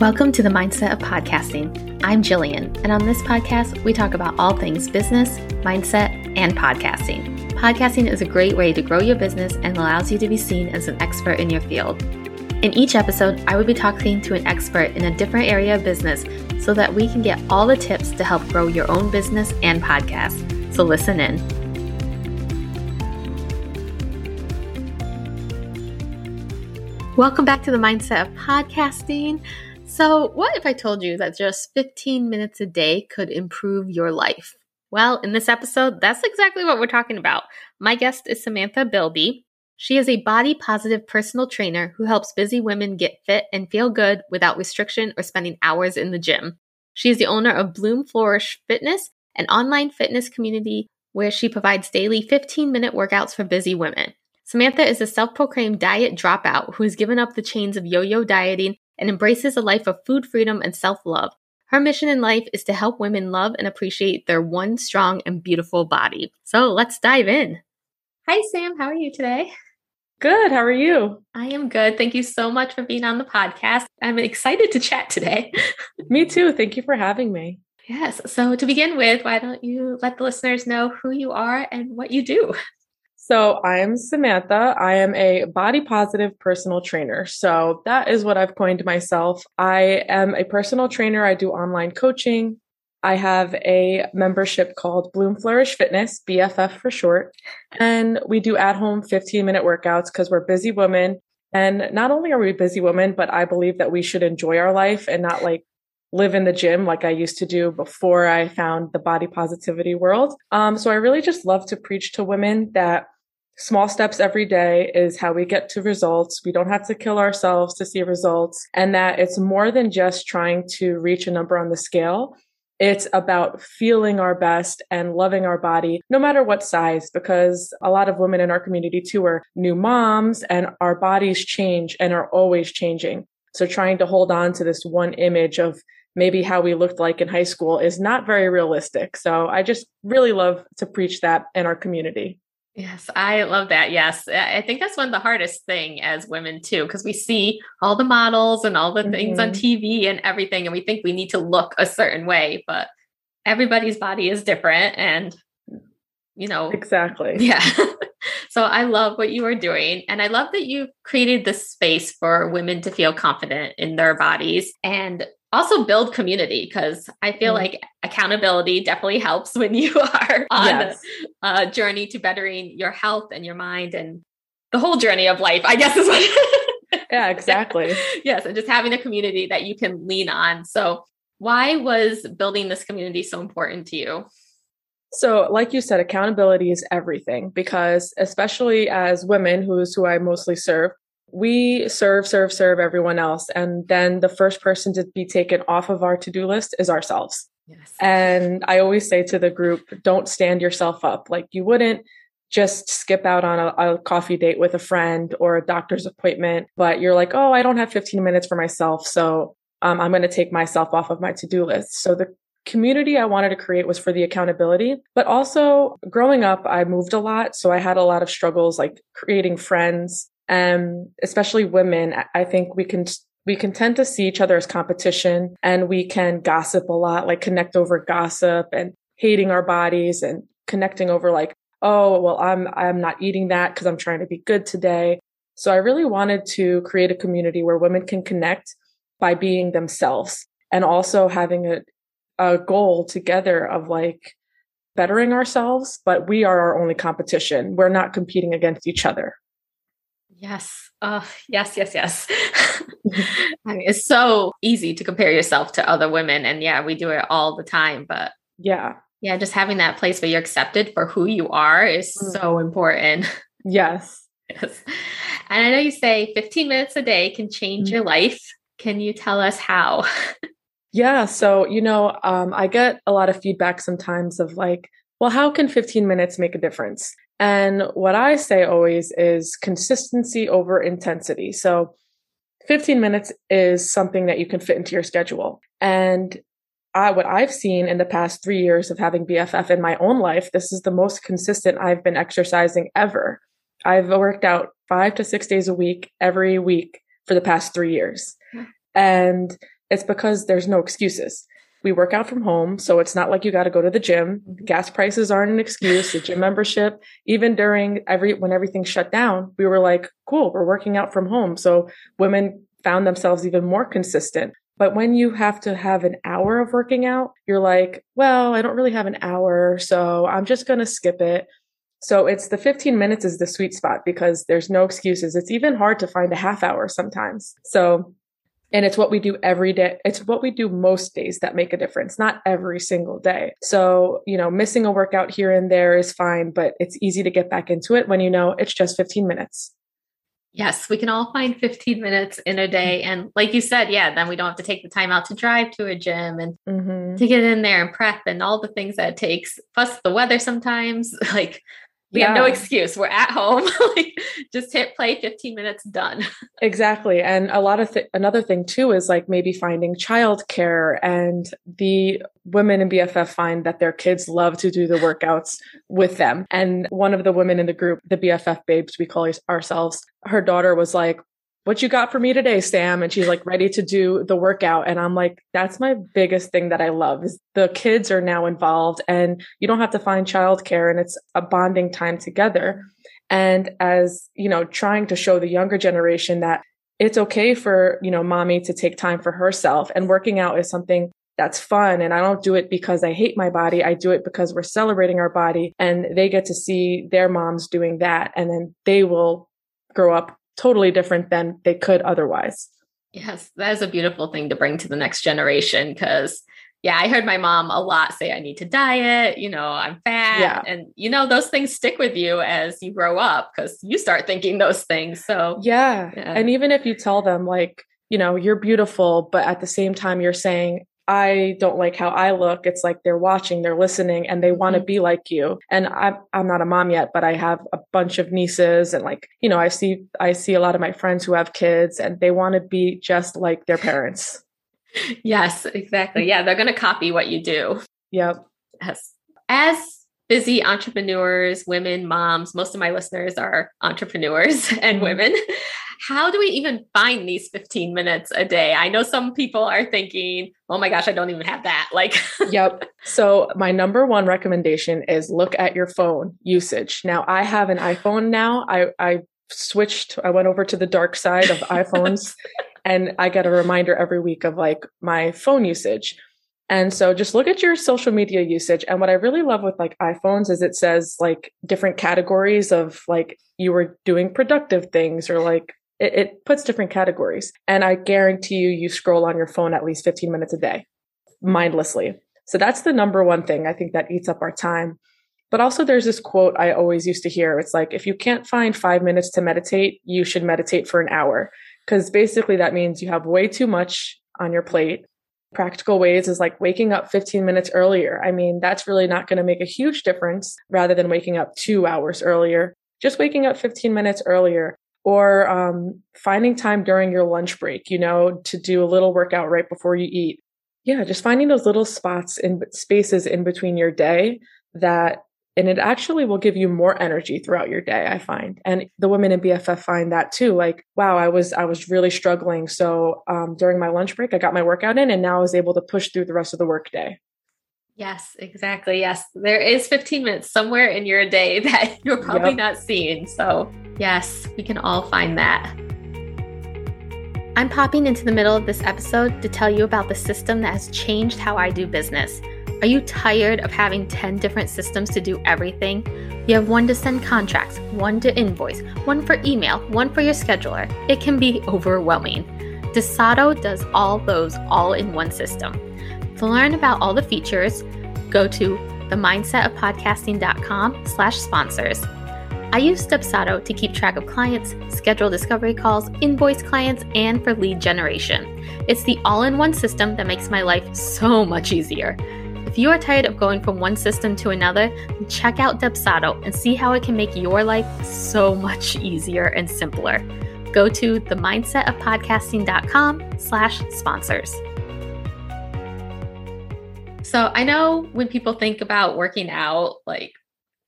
Welcome to the Mindset of Podcasting. I'm Jillian, and on this podcast, we talk about all things business, mindset, and podcasting. Podcasting is a great way to grow your business and allows you to be seen as an expert in your field. In each episode, I will be talking to an expert in a different area of business so that we can get all the tips to help grow your own business and podcast. So listen in. Welcome back to the Mindset of Podcasting. So, what if I told you that just 15 minutes a day could improve your life? Well, in this episode, that's exactly what we're talking about. My guest is Samantha Bilby. She is a body positive personal trainer who helps busy women get fit and feel good without restriction or spending hours in the gym. She is the owner of Bloom Flourish Fitness, an online fitness community where she provides daily 15 minute workouts for busy women. Samantha is a self proclaimed diet dropout who has given up the chains of yo yo dieting and embraces a life of food freedom and self love. Her mission in life is to help women love and appreciate their one strong and beautiful body. So let's dive in. Hi, Sam. How are you today? Good. How are you? I am good. Thank you so much for being on the podcast. I'm excited to chat today. me too. Thank you for having me. Yes. So, to begin with, why don't you let the listeners know who you are and what you do? So I am Samantha. I am a body positive personal trainer. So that is what I've coined myself. I am a personal trainer. I do online coaching. I have a membership called Bloom Flourish Fitness, BFF for short. And we do at home 15 minute workouts because we're busy women. And not only are we busy women, but I believe that we should enjoy our life and not like live in the gym like I used to do before I found the body positivity world. Um, so I really just love to preach to women that Small steps every day is how we get to results. We don't have to kill ourselves to see results and that it's more than just trying to reach a number on the scale. It's about feeling our best and loving our body, no matter what size, because a lot of women in our community too are new moms and our bodies change and are always changing. So trying to hold on to this one image of maybe how we looked like in high school is not very realistic. So I just really love to preach that in our community. Yes, I love that. Yes. I think that's one of the hardest thing as women too because we see all the models and all the mm-hmm. things on mm-hmm. TV and everything and we think we need to look a certain way, but everybody's body is different and you know Exactly. Yeah. so I love what you are doing and I love that you created this space for women to feel confident in their bodies and also build community because I feel mm like accountability definitely helps when you are on yes. a, a, journey to bettering your health and your mind and the whole journey of life, I guess is what. yeah, exactly. yes. And just having a community that you can lean on. So, why was building this community so important to you? So, like you said, accountability is everything because, especially as women, who's who I mostly serve, we serve, serve, serve everyone else. And then the first person to be taken off of our to do list is ourselves. Yes. And I always say to the group, don't stand yourself up. Like you wouldn't just skip out on a, a, coffee date with a friend or a doctor's appointment, but you're like, oh, I don't have 15 minutes for myself. So um, I'm going to take myself off of my to do list. So the community I wanted to create was for the accountability, but also growing up, I moved a lot. So I had a lot of struggles like creating friends, um, especially women, I think we can we can tend to see each other as competition and we can gossip a lot, like connect over gossip and hating our bodies and connecting over like, oh, well, I'm I'm not eating that because I'm trying to be good today. So I really wanted to create a community where women can connect by being themselves and also having a a goal together of like bettering ourselves, but we are our only competition. We're not competing against each other. Yes. Uh, yes, yes, yes. I mean, it's so easy to compare yourself to other women. And yeah, we do it all the time. But yeah. Yeah, just having that place where you're accepted for who you are is mm. so important. Yes. yes. And I know you say 15 minutes a day can change mm. your life. Can you tell us how? yeah. So, you know, um, I get a lot of feedback sometimes of like, well, how can 15 minutes make a difference? And what I say always is consistency over intensity. So 15 minutes is something that you can fit into your schedule. And I, what I've seen in the past three years of having BFF in my own life, this is the most consistent I've been exercising ever. I've worked out five to six days a week every week for the past three years. Hmm. And It's because there's no excuses. We work out from home, so it's not like you got to go to the gym. Mm-hmm. Gas prices aren't an excuse. The gym membership, even during every when everything shut down, we were like, cool, we're working out from home. So women found themselves even more consistent. But when you have to have an hour of working out, you're like, well, I don't really have an hour, so I'm just going to skip it. So it's the 15 minutes is the sweet spot because there's no excuses. It's even hard to find a half hour sometimes. So, and it's what we do every day. It's what we do most days that make a difference, not every single day. So, you know, missing a workout here and there is fine, but it's easy to get back into it when you know it's just 15 minutes. Yes, we can all find 15 minutes in a day. And like you said, yeah, then we don't have to take the time out to drive to a gym and mm-hmm. to get in there and prep and all the things that it takes. Plus the weather sometimes. Like we yeah. have no excuse. We're at home. like just hit play 15 minutes done. exactly. And a lot of th- another thing too is like maybe finding childcare and the women in BFF find that their kids love to do the workouts with them. And one of the women in the group, the BFF babes we call ourselves, her daughter was like, what you got for me today, Sam? And she's like ready to do the workout. And I'm like, that's my biggest thing that I love is the kids are now involved and you don't have to find childcare and it's a bonding time together. And as, you know, trying to show the younger generation that it's okay for, you know, mommy to take time for herself and working out is something that's fun. And I don't do it because I hate my body. I do it because we're celebrating our body and they get to see their moms doing that. And then they will grow up totally different than they could otherwise. Yes, that is a beautiful thing to bring to the next generation because yeah, I heard my mom a lot say I need to diet, you know, I'm fat. Yeah. And you know, those things stick with you as you grow up because you start thinking those things. So yeah. yeah. And even if you tell them like, you know, you're beautiful, but at the same time you're saying, I don't like how I look. It's like they're watching, they're listening, and they want to mm-hmm. be like you. And I'm I'm not a mom yet, but I have a bunch of nieces, and like you know, I see I see a lot of my friends who have kids, and they want to be just like their parents. yes, exactly. Yeah, they're going to copy what you do. Yep. Yes. As busy entrepreneurs, women, moms, most of my listeners are entrepreneurs and mm-hmm. women how do we even find these 15 minutes a day? I know some people are thinking, oh my gosh, I don't even have that. Like, yep. So, my number one recommendation is look at your phone usage. Now, I have an iPhone now. I, I switched, I went over to the dark side of iPhones and I get a reminder every week of like my phone usage. And so just look at your social media usage. And what I really love with like iPhones is it says like different categories of like you were doing productive things or like it, it puts different categories. And I guarantee you, you scroll on your phone at least 15 minutes a day mindlessly. So that's the number one thing I think that eats up our time. But also, there's this quote I always used to hear. It's like, if you can't find five minutes to meditate, you should meditate for an hour. Because basically, that means you have way too much on your plate. Practical ways is like waking up 15 minutes earlier. I mean, that's really not going to make a huge difference rather than waking up two hours earlier. Just waking up 15 minutes earlier or um, finding time during your lunch break, you know, to do a little workout right before you eat. Yeah, just finding those little spots in spaces in between your day that, and it actually will give you more energy throughout your day. I find, and the women in BFF find that too. Like, wow, I was I was really struggling. So um, during my lunch break, I got my workout in, and now I was able to push through the rest of the workday. Yes, exactly. Yes, there is 15 minutes somewhere in your day that you're probably yep. not seeing. So, yes, we can all find that. I'm popping into the middle of this episode to tell you about the system that has changed how I do business. Are you tired of having 10 different systems to do everything? You have one to send contracts, one to invoice, one for email, one for your scheduler. It can be overwhelming. Dubsado does all those all in one system. To learn about all the features, go to themindsetofpodcasting.com slash sponsors. I use Dubsado to keep track of clients, schedule discovery calls, invoice clients, and for lead generation. It's the all-in-one system that makes my life so much easier. If you are tired of going from one system to another, check out Dubsado and see how it can make your life so much easier and simpler. Go to themindsetofpodcasting.com slash sponsors. So I know when people think about working out, like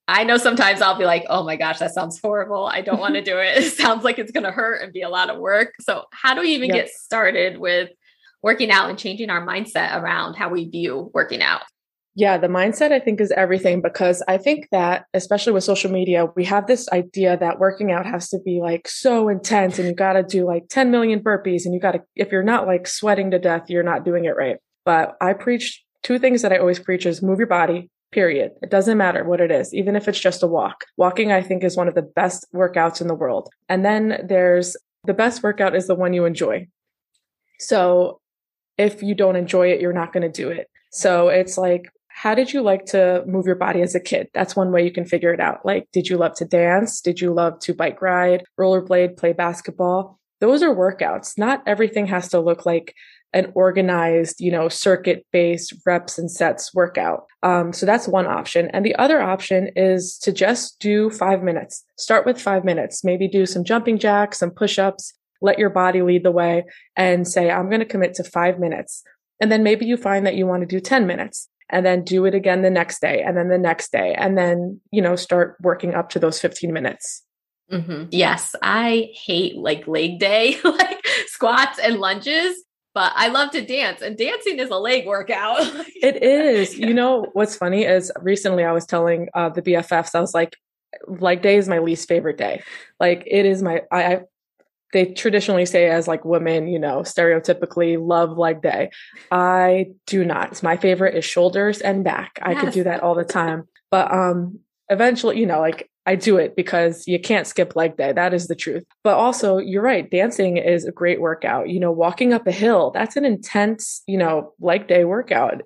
I know sometimes I'll be like, oh my gosh, that sounds horrible. I don't want to do it. It sounds like it's going to hurt and be a lot of work. So, how do we even get started with working out and changing our mindset around how we view working out. Yeah, the mindset I think is everything because I think that, especially with social media, we have this idea that working out has to be like so intense and you got to do like 10 million burpees and you got to, if you're not like sweating to death, you're not doing it right. But I preach two things that I always preach is move your body, period. It doesn't matter what it is, even if it's just a walk. Walking, I think, is one of the best workouts in the world. And then there's the best workout is the one you enjoy. So if you don't enjoy it, you're not going to do it. So it's like, how did you like to move your body as a kid? That's one way you can figure it out. Like, did you love to dance? Did you love to bike ride, rollerblade, play basketball? Those are workouts. Not everything has to look like an organized, you know, circuit based reps and sets workout. Um, so that's one option. And the other option is to just do five minutes. Start with five minutes. Maybe do some jumping jacks, some push ups, let your body lead the way and say, I'm going to commit to five minutes. And then maybe you find that you want to do 10 minutes and then do it again the next day and then the next day. And then, you know, start working up to those 15 minutes. Mm-hmm. Yes, I hate like leg day, like squats and lunges but I love to dance and dancing is a leg workout. it is. You know, what's funny is recently I was telling uh, the BFFs, I was like, leg day is my least favorite day. Like it is my, I, I they traditionally say as like women, you know, stereotypically love leg day. I do not. My favorite is shoulders and back. I could do that all the time. But um eventually, you know, like I do it because you can't skip leg day. That is the truth. But also, you're right. Dancing is a great workout. You know, walking up a hill, that's an intense, you know, leg day workout.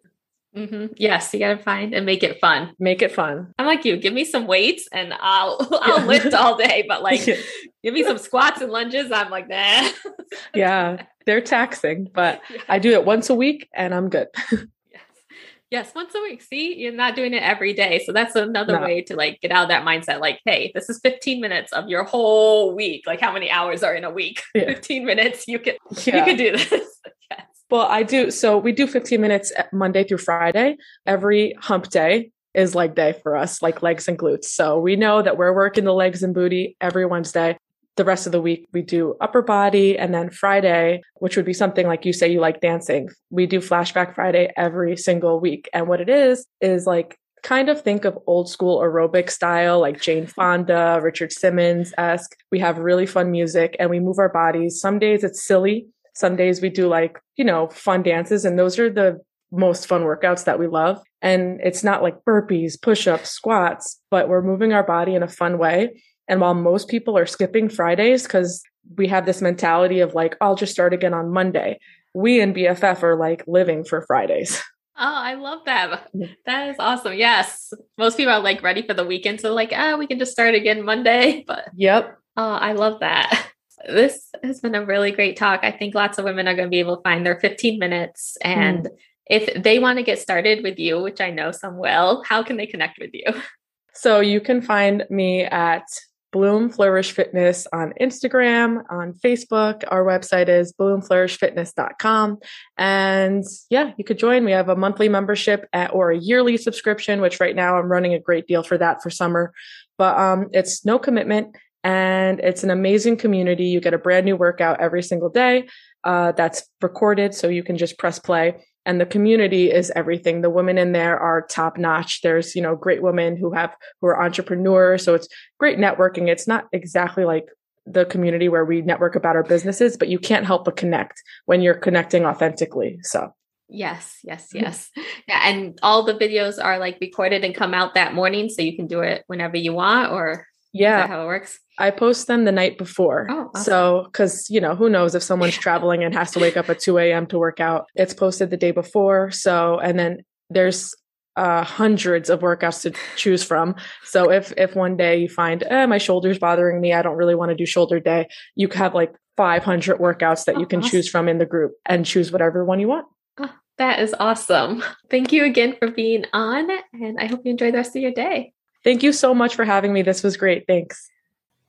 Mm-hmm. Yes, you got to find and make it fun. Make it fun. I'm like you. Give me some weights and I'll I'll lift all day. But like, yeah. give me some squats and lunges. I'm like, nah. yeah, they're taxing, but yeah. I do it once a week and I'm good. Yes, once a week. See, you're not doing it every day. So that's another no. way to like get out of that mindset. Like, hey, this is 15 minutes of your whole week. Like how many hours are in a week? Yeah. 15 minutes. You can you can do this. yes. Well, I do. So we do 15 minutes eh, Monday through Friday. Every hump day is leg day for us, like legs and glutes. So we know that we're working the legs and booty every Wednesday the rest of the week we do upper body and then friday which would be something like you say you like dancing we do flashback friday every single week and what it is is like kind of think of old school aerobic style like jane fonda richard simmons esque we have really fun music and we move our bodies some days it's silly some days we do like you know fun dances and those are the most fun workouts that we love and it's not like burpees push-ups squats but we're moving our body in a fun way and while most people are skipping Fridays because we have this mentality of like, I'll just start again on Monday, we in BFF are like living for Fridays. Oh, I love that. That is awesome. Yes. Most people are like ready for the weekend. So, like, ah, we can just start again Monday. But, yep. Oh, I love that. This has been a really great talk. I think lots of women are going to be able to find their 15 minutes. And mm. if they want to get started with you, which I know some will, how can they connect with you? So, you can find me at Bloom Flourish Fitness on Instagram, on Facebook. Our website is bloomflourishfitness.com. And yeah, you could join. We have a monthly membership at, or a yearly subscription, which right now I'm running a great deal for that for summer. But um, it's no commitment and it's an amazing community. You get a brand new workout every single day uh, that's recorded, so you can just press play. And the community is everything. The women in there are top notch. There's you know great women who have who are entrepreneurs so it's great networking. It's not exactly like the community where we network about our businesses but you can't help but connect when you're connecting authentically so. Yes yes yes. Yeah and all the videos are like recorded and come out that morning so you can do it whenever you want or yeah how it works I post them the night before. Oh, awesome. So, because, you know, who knows if someone's traveling and has to wake up at 2 a.m. to work out. It's posted the day before. So, and then there's uh, hundreds of workouts to choose from. So if if one day you find eh, my shoulder's bothering me, I don't really want to do shoulder day, you have like 500 workouts that oh, you can awesome. choose from in the group and choose whatever one you want. Oh, that is awesome. Thank you again for being on, and I hope you enjoy the rest of your day. Thank you so much for having me. This was great. Thanks.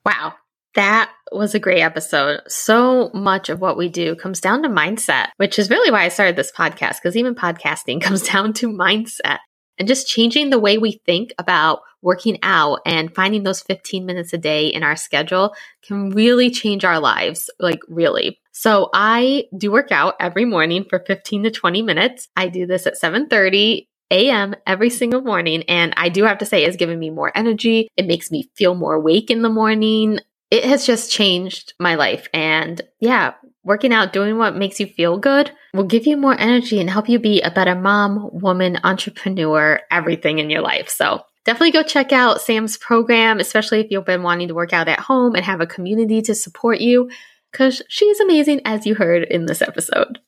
Wow. That was a great episode. So much of what we do comes down to mindset, which is really why I started this podcast, because even podcasting comes down to mindset. And just changing the way we think about working out and finding those 15 minutes a day in our schedule can really change our lives, like really. So I do work out every morning for 15 to 20 minutes. I do this at 7:30 a.m. every single morning and I do have to say it's given me more energy. It makes me feel more awake in the morning. It has just changed my life and yeah, working out, doing what makes you feel good will give you more energy and help you be a better mom, woman, entrepreneur, everything in your life. So definitely go check out Sam's program, especially if you've been wanting to work out at home and have a community to support you, because she's amazing, as you heard in this episode.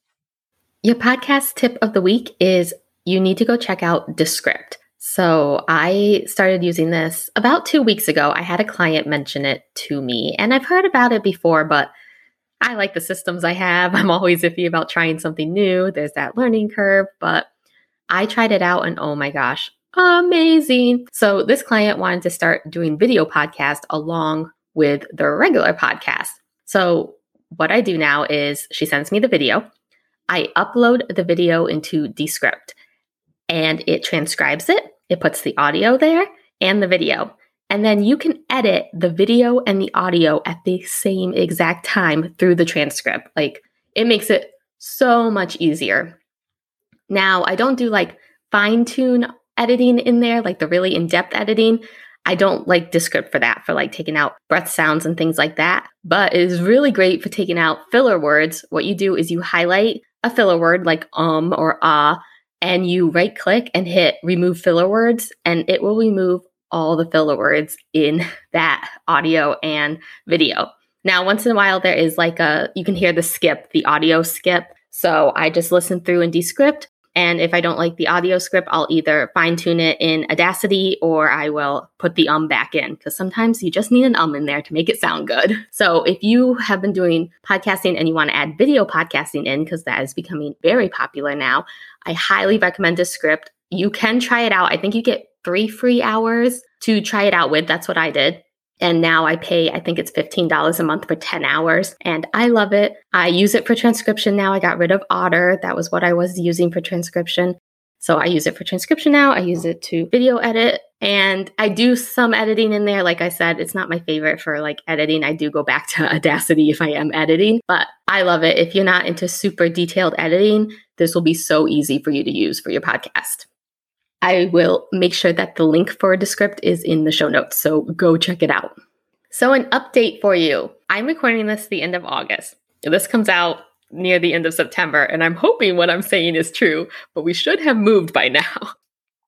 Your podcast tip of the week is you need to go check out Descript. So I started using this about two weeks ago. I had a client mention it to me, and I've heard about it before, but I like the systems I have. I'm always iffy about trying something new. There's that learning curve, but I tried it out and oh my gosh, amazing. So this client wanted to start doing video podcast along with the regular podcast. So what I do now is she sends me the video. I upload the video into Descript and it transcribes it. It puts the audio there and the video. And then you can edit the video and the audio at the same exact time through the transcript. Like it makes it so much easier. Now, I don't do like fine tune editing in there, like the really in depth editing. I don't like Descript for that, for like taking out breath sounds and things like that. But it is really great for taking out filler words. What you do is you highlight a filler word like um or ah, and you right click and hit remove filler words, and it will remove all the filler words in that audio and video. Now, once in a while, there is like a, you can hear the skip, the audio skip. So I just listen through in Descript. And if I don't like the audio script, I'll either fine tune it in Audacity or I will put the um back in because sometimes you just need an um in there to make it sound good. So if you have been doing podcasting and you want to add video podcasting in, because that is becoming very popular now, I highly recommend Descript. You can try it out. I think you get three free hours to try it out with. That's what I did. And now I pay, I think it's $15 a month for 10 hours. And I love it. I use it for transcription now. I got rid of Otter. That was what I was using for transcription. So I use it for transcription now. I use it to video edit. And I do some editing in there. Like I said, it's not my favorite for like editing. I do go back to Audacity if I am editing, but I love it. If you're not into super detailed editing, this will be so easy for you to use for your podcast. I will make sure that the link for a Descript is in the show notes, so go check it out. So, an update for you. I'm recording this the end of August. This comes out near the end of September, and I'm hoping what I'm saying is true, but we should have moved by now.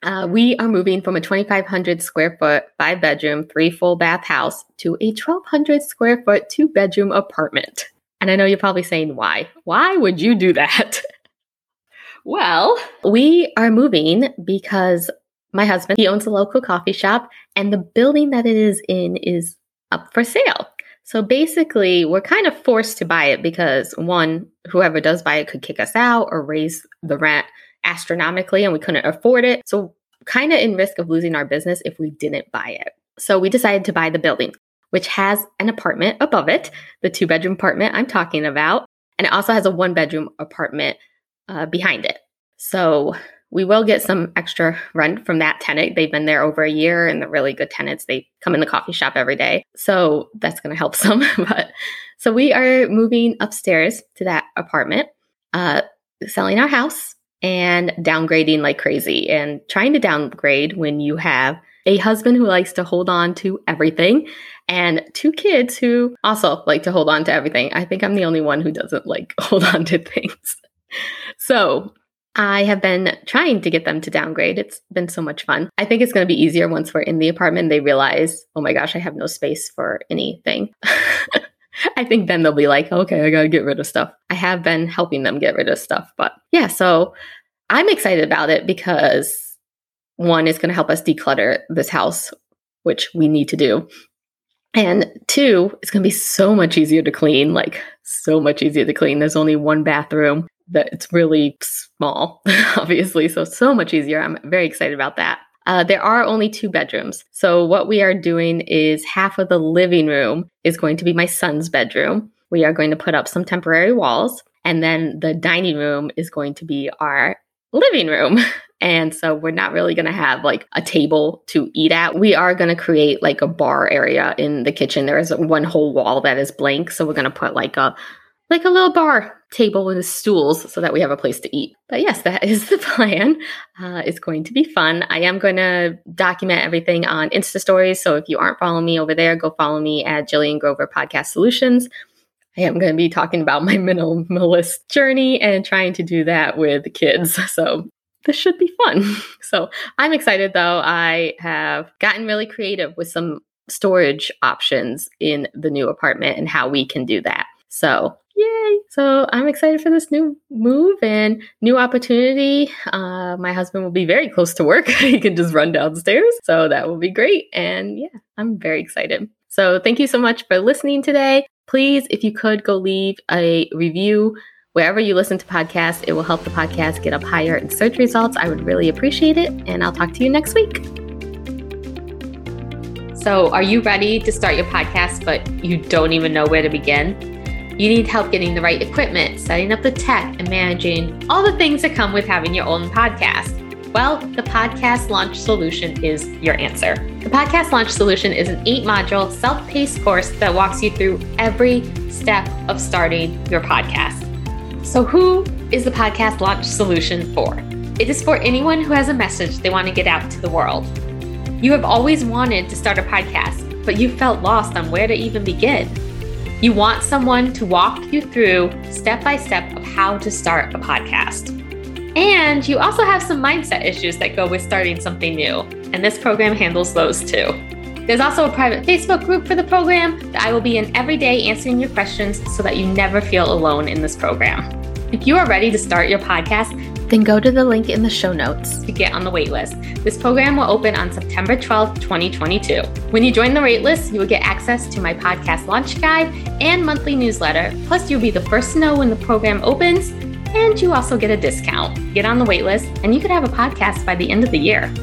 Uh, we are moving from a 2,500 square foot, five bedroom, three full bath house to a 1,200 square foot, two bedroom apartment. And I know you're probably saying, why? Why would you do that? Well, we are moving because my husband, he owns a local coffee shop and the building that it is in is up for sale. So basically, we're kind of forced to buy it because one, whoever does buy it could kick us out or raise the rent astronomically and we couldn't afford it. So kind of in risk of losing our business if we didn't buy it. So we decided to buy the building, which has an apartment above it, the two bedroom apartment I'm talking about. And it also has a one bedroom apartment uh, behind it. So we will get some extra rent from that tenant. They've been there over a year and they're really good tenants. They come in the coffee shop every day. So that's going to help some. but so we are moving upstairs to that apartment, uh, selling our house and downgrading like crazy and trying to downgrade when you have a husband who likes to hold on to everything and two kids who also like to hold on to everything. I think I'm the only one who doesn't like hold on to things. So I have been trying to get them to downgrade. It's been so much fun. I think it's going to be easier once we're in the apartment. They realize, oh my gosh, I have no space for anything. I think then they'll be like, okay, I got to get rid of stuff. I have been helping them get rid of stuff. But yeah, so I'm excited about it because one is going to help us declutter this house, which we need to do. And two, it's going to be so much easier to clean, like so much easier to clean. There's only one bathroom that it's really small, obviously. So, so much easier. I'm very excited about that. Uh, there are only two bedrooms. So, what we are doing is half of the living room is going to be my son's bedroom. We are going to put up some temporary walls. And then the dining room is going to be our living room. And so we're not really going to have like a table to eat at. We are going to create like a bar area in the kitchen. There is one whole wall that is blank. So we're going to put like a like a little bar table with stools so that we have a place to eat. But yes, that is the plan. Uh, it's going to be fun. I am going to document everything on Insta stories. So if you aren't following me over there, go follow me at Jillian Grover Podcast Solutions. I am going to be talking about my minimalist journey and trying to do that with kids. So this should be fun. So I'm excited though. I have gotten really creative with some storage options in the new apartment and how we can do that. So yay! So I'm excited for this new move and new opportunity. Uh, my husband will be very close to work. he can just run downstairs. So that will be great. And yeah, I'm very excited. So thank you so much for listening today. Please, if you could go leave a review wherever you listen to podcasts, it will help the podcast get up higher in search results. I would really appreciate it. And I'll talk to you next week. So, are you ready to start your podcast, but you don't even know where to begin? You need help getting the right equipment, setting up the tech, and managing all the things that come with having your own podcast. Well, the Podcast Launch Solution is your answer. The Podcast Launch Solution is an eight module, self paced course that walks you through every step of starting your podcast. So, who is the Podcast Launch Solution for? It is for anyone who has a message they want to get out to the world. You have always wanted to start a podcast, but you felt lost on where to even begin. You want someone to walk you through step by step of how to start a podcast. And you also have some mindset issues that go with starting something new, and this program handles those too. There's also a private Facebook group for the program that I will be in every day answering your questions so that you never feel alone in this program. If you are ready to start your podcast, then go to the link in the show notes to get on the waitlist. This program will open on September 12th, 2022. When you join the waitlist, you will get access to my podcast launch guide and monthly newsletter. Plus, you'll be the first to know when the program opens, and you also get a discount. Get on the waitlist, and you could have a podcast by the end of the year.